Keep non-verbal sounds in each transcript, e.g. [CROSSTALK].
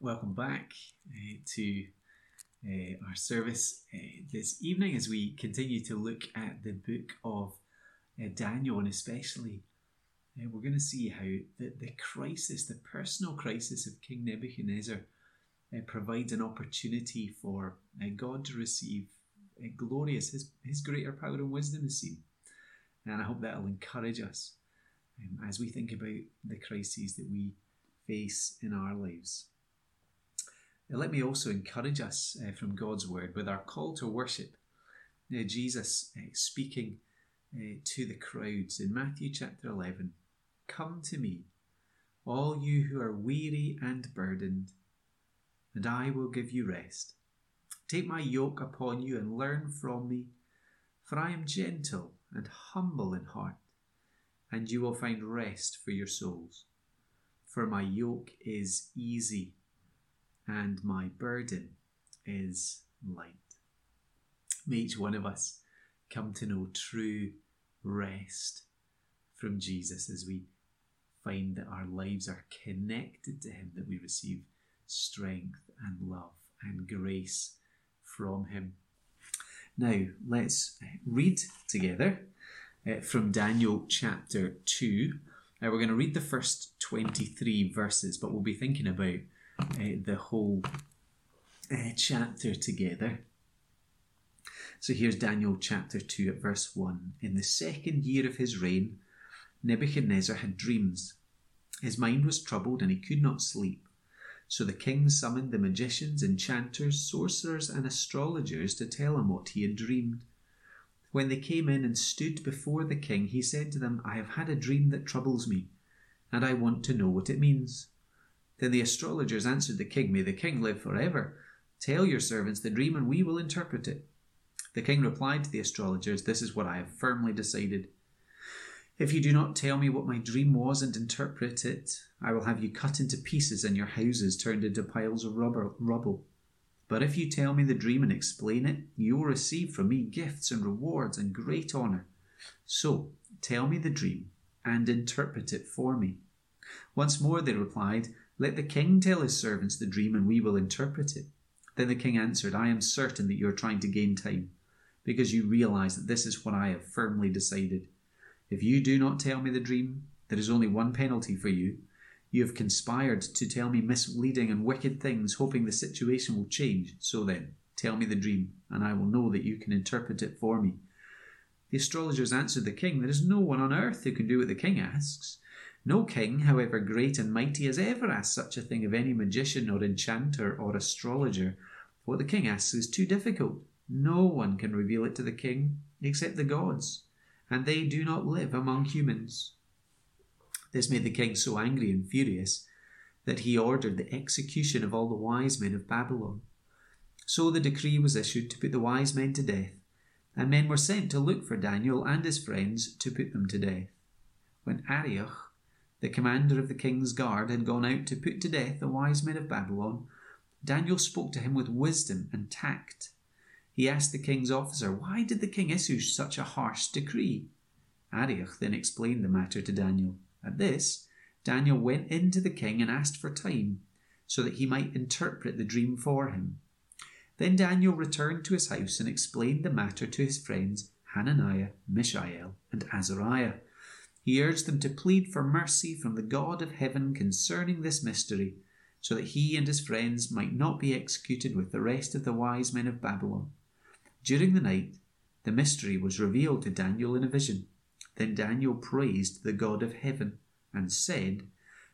welcome back uh, to uh, our service uh, this evening as we continue to look at the book of uh, Daniel and especially uh, we're going to see how the, the crisis, the personal crisis of King Nebuchadnezzar uh, provides an opportunity for God to receive glory as his, his greater power and wisdom is seen. And I hope that will encourage us um, as we think about the crises that we face in our lives. Let me also encourage us uh, from God's word with our call to worship. Uh, Jesus uh, speaking uh, to the crowds in Matthew chapter 11 Come to me, all you who are weary and burdened, and I will give you rest. Take my yoke upon you and learn from me, for I am gentle and humble in heart, and you will find rest for your souls. For my yoke is easy and my burden is light. May each one of us come to know true rest from Jesus as we find that our lives are connected to Him, that we receive strength and love and grace from Him. Now, let's read together uh, from Daniel chapter 2. Now, we're going to read the first 23 verses, but we'll be thinking about uh, the whole uh, chapter together. So here's Daniel chapter 2 at verse 1. In the second year of his reign, Nebuchadnezzar had dreams. His mind was troubled and he could not sleep. So the king summoned the magicians, enchanters, sorcerers, and astrologers to tell him what he had dreamed. When they came in and stood before the king, he said to them, I have had a dream that troubles me, and I want to know what it means. Then the astrologers answered the king, May the king live forever. Tell your servants the dream, and we will interpret it. The king replied to the astrologers, This is what I have firmly decided. If you do not tell me what my dream was and interpret it, I will have you cut into pieces and your houses turned into piles of rubble. But if you tell me the dream and explain it, you will receive from me gifts and rewards and great honour. So, tell me the dream and interpret it for me. Once more they replied, let the king tell his servants the dream, and we will interpret it. Then the king answered, I am certain that you are trying to gain time, because you realize that this is what I have firmly decided. If you do not tell me the dream, there is only one penalty for you. You have conspired to tell me misleading and wicked things, hoping the situation will change. So then, tell me the dream, and I will know that you can interpret it for me. The astrologers answered the king, There is no one on earth who can do what the king asks. No king, however great and mighty, has ever asked such a thing of any magician or enchanter or astrologer. What the king asks is too difficult. No one can reveal it to the king except the gods, and they do not live among humans. This made the king so angry and furious that he ordered the execution of all the wise men of Babylon. So the decree was issued to put the wise men to death, and men were sent to look for Daniel and his friends to put them to death. When Arioch, the commander of the king's guard, had gone out to put to death the wise men of Babylon, Daniel spoke to him with wisdom and tact. He asked the king's officer, Why did the king issue such a harsh decree? Arioch then explained the matter to Daniel. At this, Daniel went in to the king and asked for time, so that he might interpret the dream for him. Then Daniel returned to his house and explained the matter to his friends Hananiah, Mishael, and Azariah. He urged them to plead for mercy from the God of heaven concerning this mystery, so that he and his friends might not be executed with the rest of the wise men of Babylon. During the night, the mystery was revealed to Daniel in a vision. Then Daniel praised the God of heaven and said,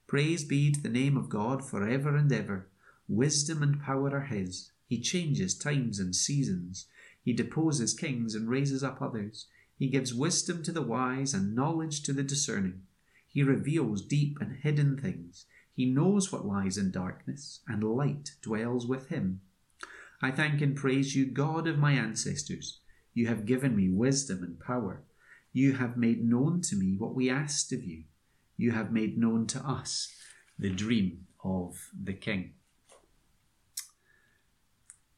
Praise be to the name of God for ever and ever. Wisdom and power are his. He changes times and seasons. He deposes kings and raises up others. He gives wisdom to the wise and knowledge to the discerning. He reveals deep and hidden things. He knows what lies in darkness, and light dwells with him. I thank and praise you, God of my ancestors. You have given me wisdom and power. You have made known to me what we asked of you. You have made known to us the dream of the king.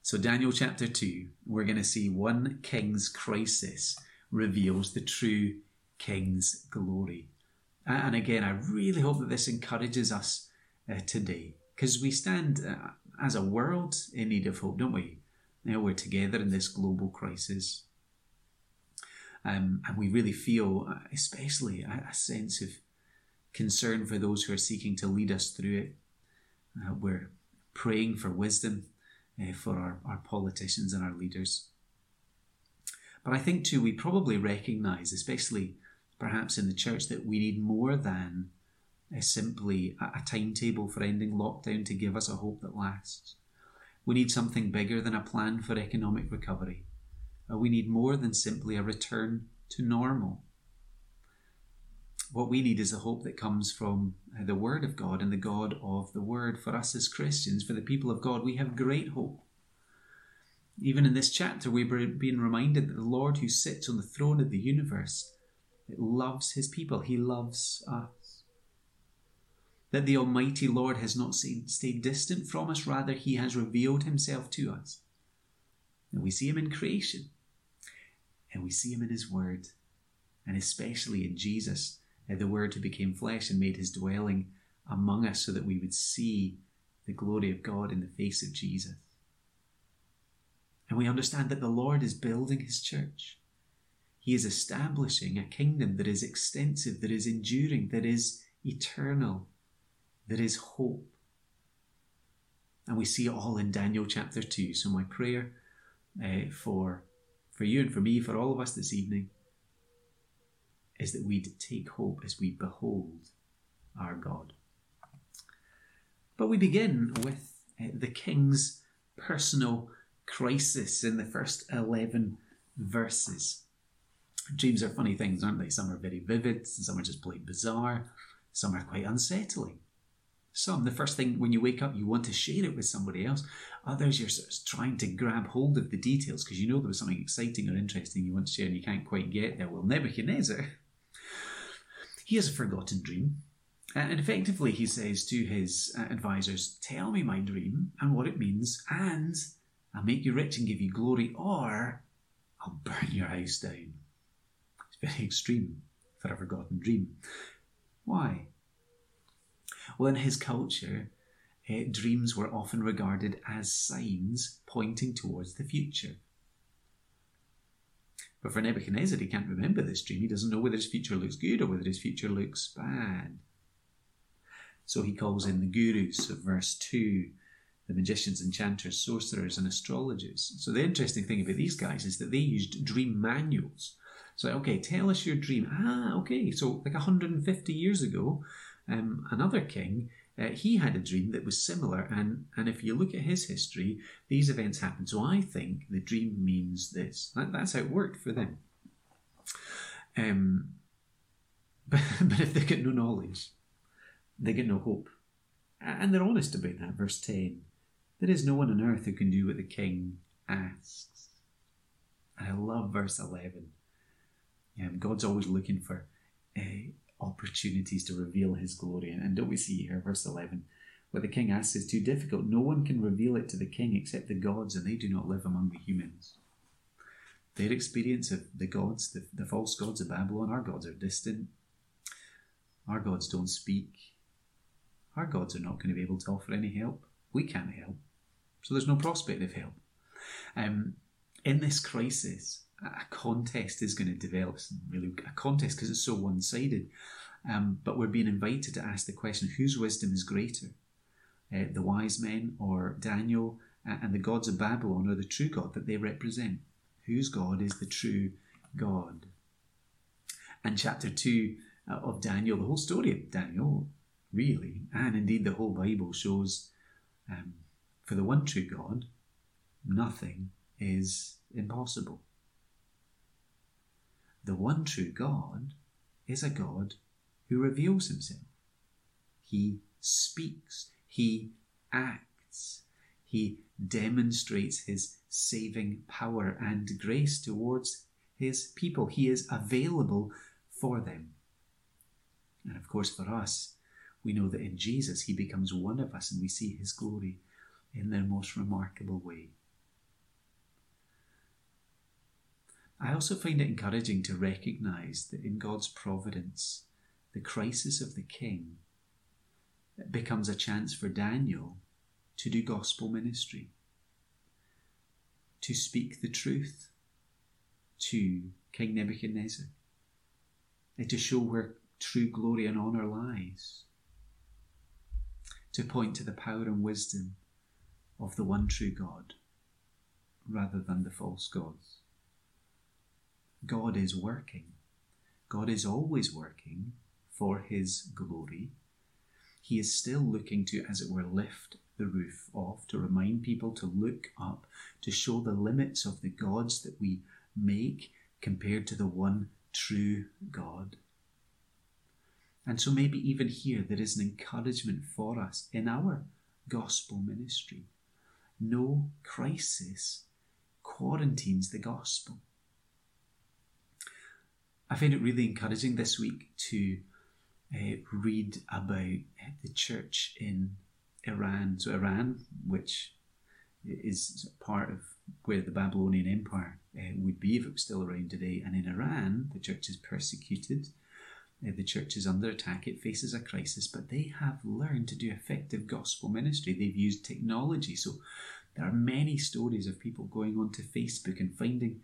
So, Daniel chapter 2, we're going to see one king's crisis reveals the true King's glory. And again, I really hope that this encourages us uh, today Because we stand uh, as a world in need of hope, don't we? Now we're together in this global crisis. Um, and we really feel, uh, especially, a, a, sense of concern for those who are seeking to lead us through it. Uh, we're praying for wisdom uh, for our, our politicians and our leaders. But I think, too, we probably recognize, especially perhaps in the church, that we need more than uh, simply a, timetable for ending lockdown to give us a hope that lasts. We need something bigger than a plan for economic recovery. Uh, we need more than simply a return to normal. What we need is a hope that comes from uh, the Word of God and the God of the Word. For us as Christians, for the people of God, we have great hope. Even in this chapter, we're being reminded that the Lord who sits on the throne of the universe loves his people. He loves us. That the Almighty Lord has not stayed distant from us, rather, he has revealed himself to us. And we see him in creation, and we see him in his word, and especially in Jesus, uh, the Word who became flesh and made his dwelling among us so that we would see the glory of God in the face of Jesus. And we understand that the Lord is building his church. He is establishing a kingdom that is extensive, that is enduring, that is eternal, that is hope. And we see it all in Daniel chapter 2. So, my prayer uh, for, for you and for me, for all of us this evening, is that we'd take hope as we behold our God. But we begin with uh, the king's personal crisis in the first 11 verses. Dreams are funny things, aren't they? Some are very vivid, some are just plain bizarre, some are quite unsettling. Some, the first thing when you wake up, you want to share it with somebody else. Others, you're sort of trying to grab hold of the details because you know there was something exciting or interesting you want to share and you can't quite get there. Well, Nebuchadnezzar, he has a forgotten dream. And effectively, he says to his uh, advisors, Tell me my dream and what it means, and I'll make you rich and give you glory, or I'll burn your house down. It's very extreme for a forgotten dream. Why? Well, in his culture, uh, dreams were often regarded as signs pointing towards the future. But for Nebuchadnezzar, he can't remember this dream. He doesn't know whether his future looks good or whether his future looks bad. So he calls in the gurus of verse 2 the magicians, enchanters, sorcerers, and astrologers. So the interesting thing about these guys is that they used dream manuals. So, okay, tell us your dream. Ah, okay. So, like 150 years ago, um, another king, uh, he had a dream that was similar. And, and if you look at his history, these events happened. So, I think the dream means this. That, that's how it worked for them. Um, [LAUGHS] but, but if they get no knowledge, they get no hope. And they're honest about that. Verse 10 there is no one on earth who can do what the king asks. And I love verse 11. Um, God's always looking for uh, opportunities to reveal his glory. And don't we see here, verse 11, what the king asks is too difficult. No one can reveal it to the king except the gods, and they do not live among the humans. Their experience of the gods, the, the false gods of Babylon, our gods are distant. Our gods don't speak. Our gods are not going to be able to offer any help we can't help. So there's no prospect of help. Um, in this crisis, a contest is going to develop, really a contest because it's so one sided. Um, but we're being invited to ask the question whose wisdom is greater? Uh, the wise men or Daniel and the gods of Babylon or the true God that they represent? Whose God is the true God? And chapter 2 uh, of Daniel, the whole story of Daniel, really, and indeed the whole Bible shows um, for the one true God, nothing is impossible. The one true God is a God who reveals himself. He speaks, he acts, he demonstrates his saving power and grace towards his people. He is available for them. And of course, for us, we know that in Jesus he becomes one of us and we see his glory in their most remarkable way. I also find it encouraging to recognize that in God's providence, the crisis of the king becomes a chance for Daniel to do gospel ministry, to speak the truth to King Nebuchadnezzar, and to show where true glory and honour lies, to point to the power and wisdom of the one true God rather than the false gods. God is working. God is always working for his glory. He is still looking to, as it were, lift the roof off, to remind people to look up, to show the limits of the gods that we make compared to the one true God. And so, maybe even here, there is an encouragement for us in our gospel ministry. No crisis quarantines the gospel. I find it really encouraging this week to uh, read about the church in Iran. So, Iran, which is part of where the Babylonian Empire uh, would be if it was still around today, and in Iran, the church is persecuted. The church is under attack, it faces a crisis, but they have learned to do effective gospel ministry. They've used technology. So there are many stories of people going onto Facebook and finding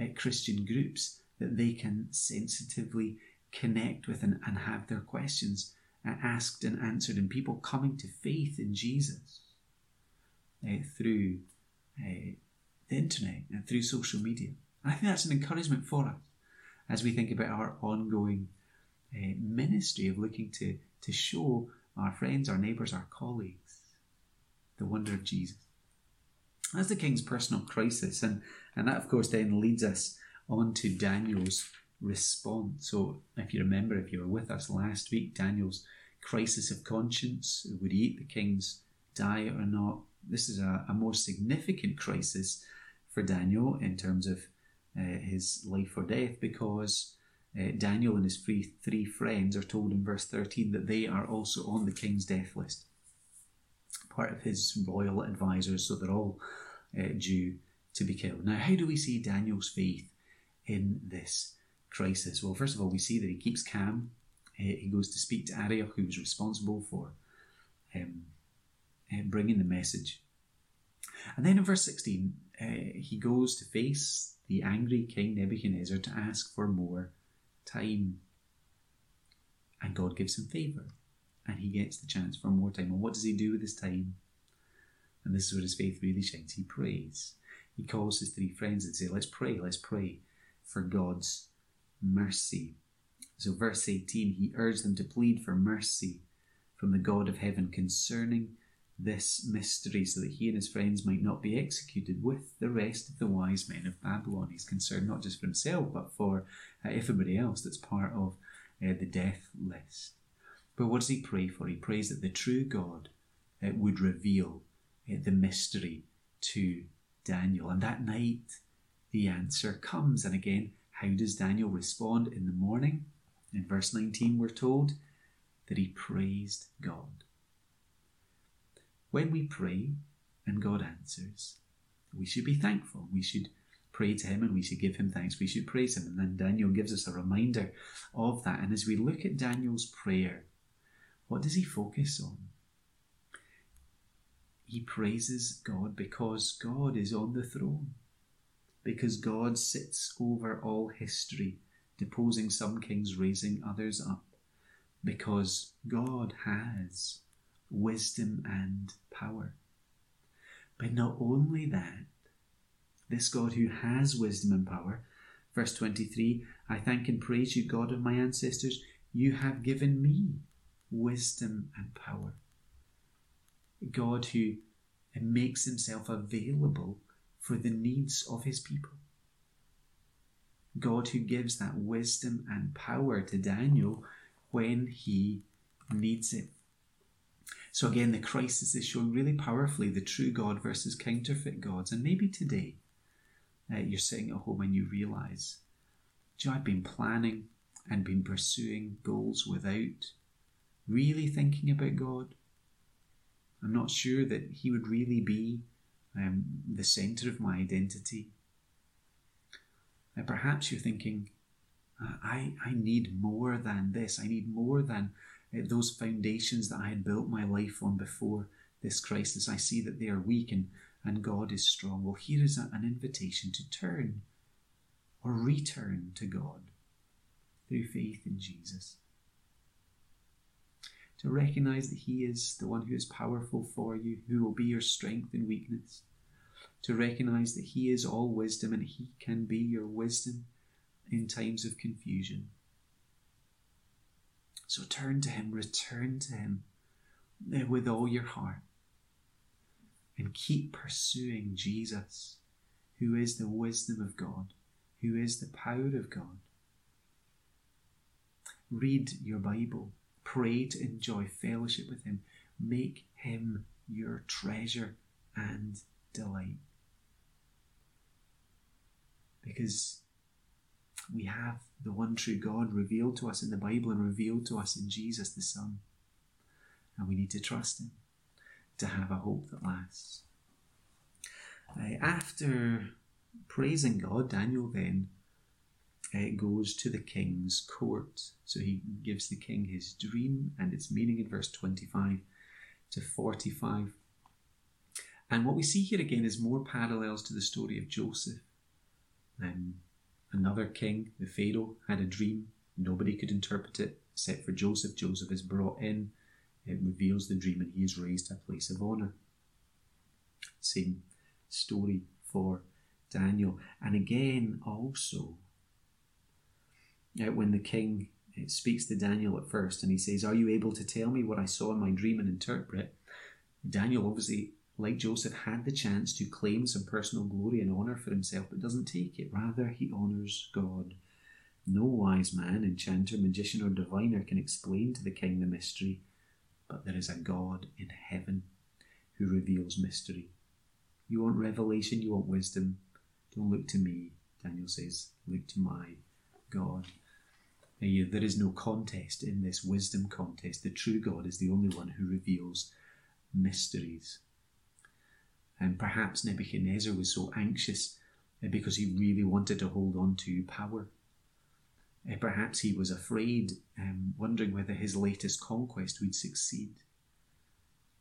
uh, Christian groups that they can sensitively connect with and, and have their questions uh, asked and answered, and people coming to faith in Jesus uh, through uh, the internet and through social media. And I think that's an encouragement for us as we think about our ongoing uh, ministry of looking to, to show our friends, our neighbours, our colleagues the wonder of Jesus. That's the king's personal crisis, and, and that, of course, then leads us on to Daniel's response. So, if you remember, if you were with us last week, Daniel's crisis of conscience would he eat the king's diet or not? This is a, a more significant crisis for Daniel in terms of uh, his life or death because uh, Daniel and his three, three friends are told in verse 13 that they are also on the king's death list, part of his royal advisors, so they're all uh, due to be killed. Now, how do we see Daniel's faith in this crisis? Well, first of all, we see that he keeps calm. Uh, he goes to speak to Arioch, who was responsible for um, uh, bringing the message. And then in verse 16, uh, he goes to face the angry king Nebuchadnezzar to ask for more time. And God gives him favour. And he gets the chance for more time. And what does he do with his time? And this is where his faith really shines. He prays. He calls his three friends and say, Let's pray, let's pray for God's mercy. So, verse 18, he urged them to plead for mercy from the God of heaven concerning this mystery so that he and his friends might not be executed with the rest of the wise men of Babylon. He's concerned not just for himself, but for uh, everybody else that's part of uh, the death list. But what does he pray for? He prays that the true God uh, would reveal uh, the mystery to Daniel. And that night, the answer comes. And again, how does Daniel respond in the morning? In verse 19, we're told that he praised God. When we pray and God answers, we should be thankful. We should pray to Him and we should give Him thanks. We should praise Him. And then Daniel gives us a reminder of that. And as we look at Daniel's prayer, what does he focus on? He praises God because God is on the throne, because God sits over all history, deposing some kings, raising others up, because God has wisdom and power. But not only that, this God who has wisdom and power, verse 23 I thank and praise you, God of my ancestors, you have given me wisdom and power. God who makes himself available for the needs of his people. God who gives that wisdom and power to Daniel when he needs it. So again, the crisis is showing really powerfully the true God versus counterfeit gods. And maybe today uh, you're sitting at home and you realize, you know, I've been planning and been pursuing goals without really thinking about God. I'm not sure that He would really be um, the centre of my identity. And perhaps you're thinking, I, I need more than this. I need more than uh, those foundations that I had built my life on before this crisis. I see that they are weak and, and God is strong. Well, here is a, an invitation to turn or return to God through faith in Jesus. To recognize that He is the one who is powerful for you, who will be your strength in weakness. To recognize that He is all wisdom and He can be your wisdom in times of confusion. So turn to Him, return to Him with all your heart, and keep pursuing Jesus, who is the wisdom of God, who is the power of God. Read your Bible, pray to enjoy fellowship with Him, make Him your treasure and delight. Because we have the one true God revealed to us in the Bible and revealed to us in Jesus the Son. And we need to trust Him to have a hope that lasts. Uh, after praising God, Daniel then uh, goes to the king's court. So he gives the king his dream and its meaning in verse 25 to 45. And what we see here again is more parallels to the story of Joseph. Um, Another king, the Pharaoh, had a dream. Nobody could interpret it except for Joseph. Joseph is brought in, it reveals the dream, and he is raised to a place of honour. Same story for Daniel. And again, also, uh, when the king uh, speaks to Daniel at first and he says, Are you able to tell me what I saw in my dream and interpret? Daniel obviously like Joseph, had the chance to claim some personal glory and honour for himself, but doesn't take it. Rather, he honours God. No wise man, enchanter, magician, or diviner can explain to the king the mystery, but there is a God in heaven who reveals mystery. You want revelation, you want wisdom. Don't look to me, Daniel says. Look to my God. There is no contest in this wisdom contest. The true God is the only one who reveals mysteries. And perhaps Nebuchadnezzar was so anxious uh, because he really wanted to hold on to power. Uh, perhaps he was afraid, um, wondering whether his latest conquest would succeed.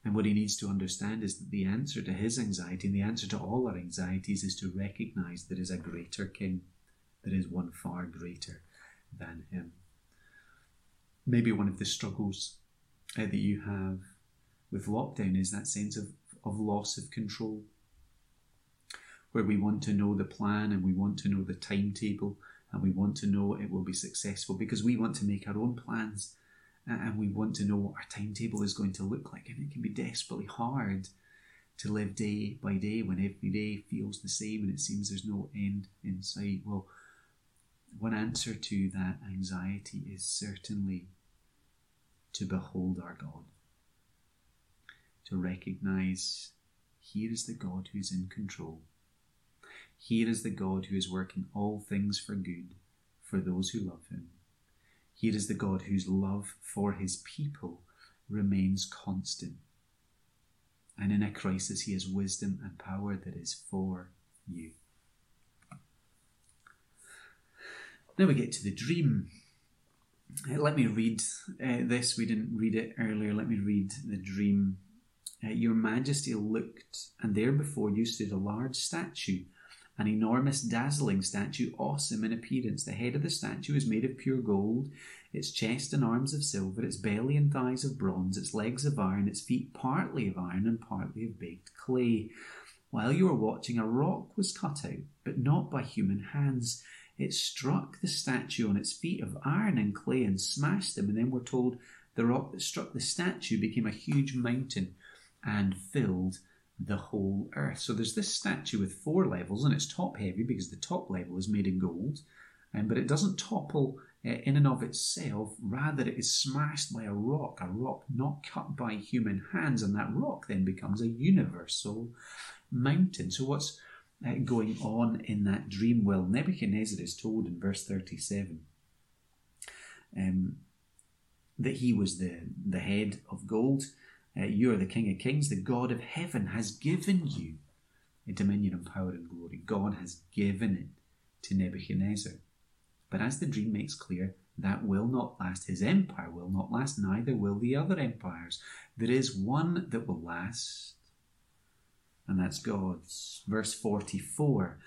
And what he needs to understand is that the answer to his anxiety and the answer to all our anxieties is to recognize there is a greater king, there is one far greater than him. Maybe one of the struggles uh, that you have with lockdown is that sense of of loss of control, where we want to know the plan and we want to know the timetable and we want to know it will be successful because we want to make our own plans and we want to know what our timetable is going to look like. And it can be desperately hard to live day by day when every day feels the same and it seems there's no end in sight. Well, one answer to that anxiety is certainly to behold our God to recognize here is the God who is in control. Here is the God who is working all things for good for those who love him. Here is the God whose love for his people remains constant. And in a crisis, he has wisdom and power that is for you. Now we get to the dream. Uh, let me read uh, this. We didn't read it earlier. Let me read the dream uh, your Majesty looked, and there before you stood a large statue, an enormous, dazzling statue, awesome in appearance. The head of the statue is made of pure gold, its chest and arms of silver, its belly and thighs of bronze, its legs of iron, its feet partly of iron and partly of baked clay. While you were watching, a rock was cut out, but not by human hands. It struck the statue on its feet of iron and clay and smashed them, and then we're told the rock that struck the statue became a huge mountain and filled the whole earth. So there's this statue with four levels, and it's top heavy because the top level is made in gold, um, but it doesn't topple uh, in and of itself. Rather, it is smashed by a rock, a rock not cut by human hands, and that rock then becomes a universal mountain. So, what's uh, going on in that dream? Well, Nebuchadnezzar is told in verse 37 um, that he was the, the head of gold uh, you are the King of Kings. The God of heaven has given you a dominion and power and glory. God has given it to Nebuchadnezzar. But as the dream makes clear, that will not last. His empire will not last, neither will the other empires. There is one that will last, and that's God's. Verse 44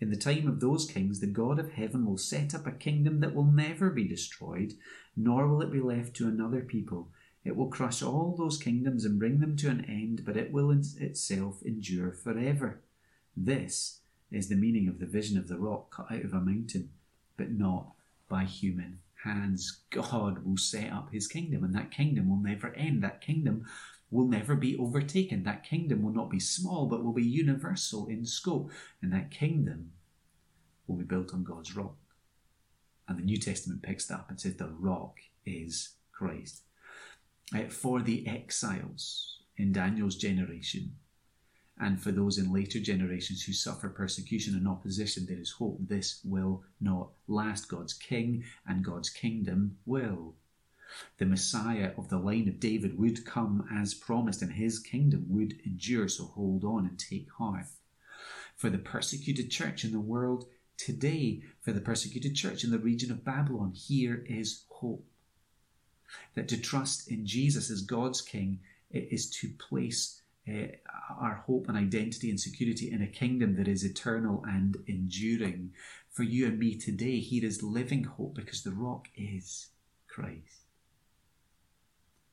In the time of those kings, the God of heaven will set up a kingdom that will never be destroyed, nor will it be left to another people. It will crush all those kingdoms and bring them to an end, but it will in itself endure forever. This is the meaning of the vision of the rock cut out of a mountain, but not by human hands. God will set up his kingdom, and that kingdom will never end. That kingdom will never be overtaken. That kingdom will not be small, but will be universal in scope. And that kingdom will be built on God's rock. And the New Testament picks that up and says the rock is Christ. Uh, for the exiles in Daniel's generation, and for those in later generations who suffer persecution and opposition, there is hope. This will not last. God's king and God's kingdom will. The Messiah of the line of David would come as promised, and his kingdom would endure. So hold on and take heart. For the persecuted church in the world today, for the persecuted church in the region of Babylon, here is hope. That to trust in Jesus as God's king is to place uh, our hope and identity and security in a kingdom that is eternal and enduring. For you and me today, here is living hope because the rock is Christ.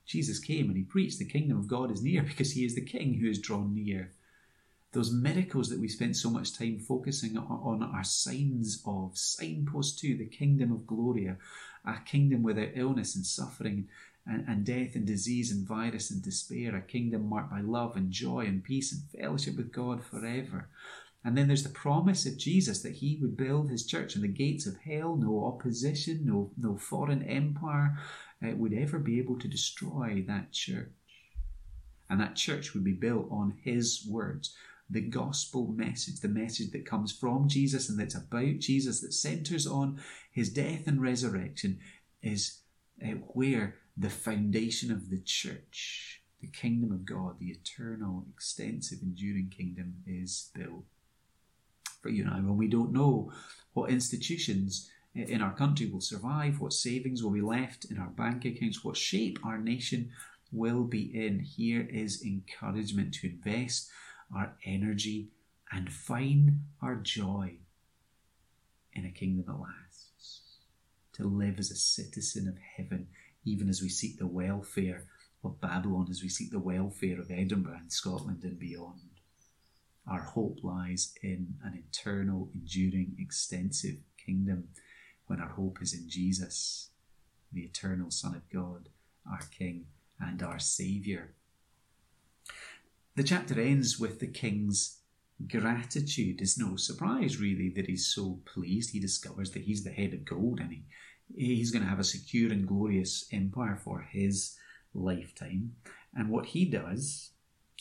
Jesus came and he preached the kingdom of God is near [LAUGHS] because he is the king who is drawn near. Those miracles that we spent so much time focusing on are signs of, signposts to the kingdom of glory, a kingdom without illness and suffering and, and death and disease and virus and despair, a kingdom marked by love and joy and peace and fellowship with God forever. And then there's the promise of Jesus that he would build his church and the gates of hell, no opposition, no, no foreign empire uh, would ever be able to destroy that church. And that church would be built on his words, the gospel message, the message that comes from Jesus and that's about Jesus, that centers on his death and resurrection, is uh, where the foundation of the church, the kingdom of God, the eternal, extensive, enduring kingdom is built. For you and I, when we don't know what institutions in our country will survive, what savings will be left in our bank accounts, what shape our nation will be in, here is encouragement to invest our energy and find our joy in a kingdom that lasts, to live as a citizen of heaven even as we seek the welfare of Babylon, as we seek the welfare of Edinburgh and Scotland and beyond. Our hope lies in an eternal, enduring, extensive kingdom when our hope is in Jesus, the eternal Son of God, our King and our Saviour. The chapter ends with the King's gratitude. It's no surprise, really, that he's so pleased. He discovers that he's the head of gold and he he's going to have a secure and glorious empire for his lifetime. And what he does,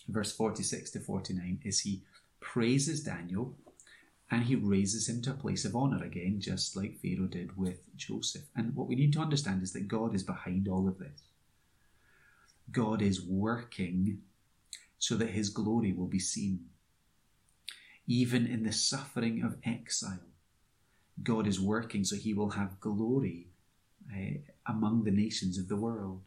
verse 46 to 49, is he praises Daniel and he raises him to a place of honor again, just like Pharaoh did with Joseph. And what we need to understand is that God is behind all of this. God is working so that his glory will be seen. Even in the suffering of exile, God is working so he will have glory uh, among the nations of the world.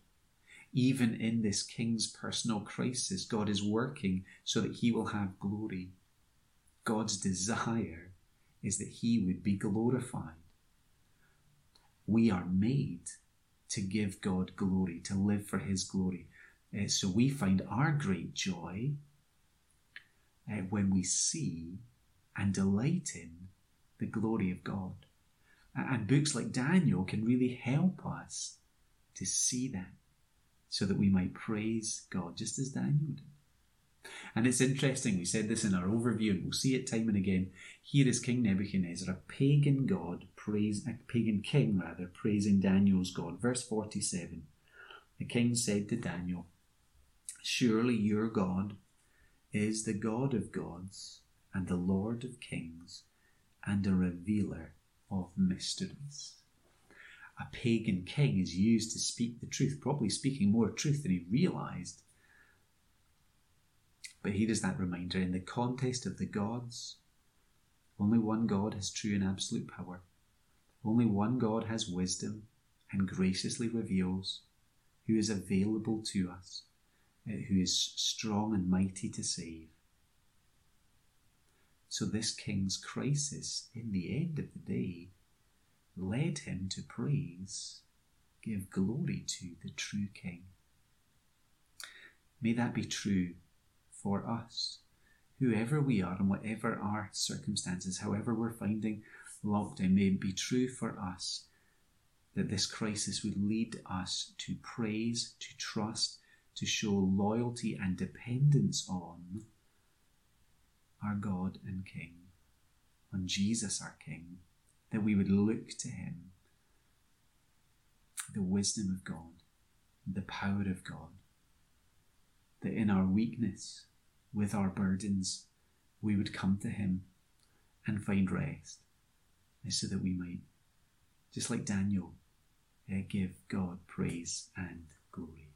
Even in this king's personal crisis, God is working so that he will have glory. God's desire is that he would be glorified. We are made to give God glory, to live for his glory. Uh, so we find our great joy uh, when we see and delight in the glory of God. And books like Daniel can really help us to see that so that we might praise God just as Daniel did. And it's interesting, we said this in our overview, and we'll see it time and again. Here is King Nebuchadnezzar, a pagan god, praise a pagan king rather, praising Daniel's God. Verse 47. The king said to Daniel, Surely your God is the God of gods and the Lord of kings and a revealer of mysteries. A pagan king is used to speak the truth, probably speaking more truth than he realized. But here is that reminder in the context of the gods, only one God has true and absolute power. Only one God has wisdom and graciously reveals, who is available to us, Uh, who is strong and mighty to save. So, this king's crisis, in the end of the day, led him to praise, give glory to the true King. May that be true for us, whoever we are and whatever our circumstances, however we're finding lockdown, may it be true for us that this crisis would lead us to praise, to trust, to show loyalty and dependence on our God and King, on Jesus our King, that we would look to Him, the wisdom of God, the power of God, that in our weakness, with our burdens, we would come to Him and find rest, so that we might, just like Daniel, uh, give God praise and glory.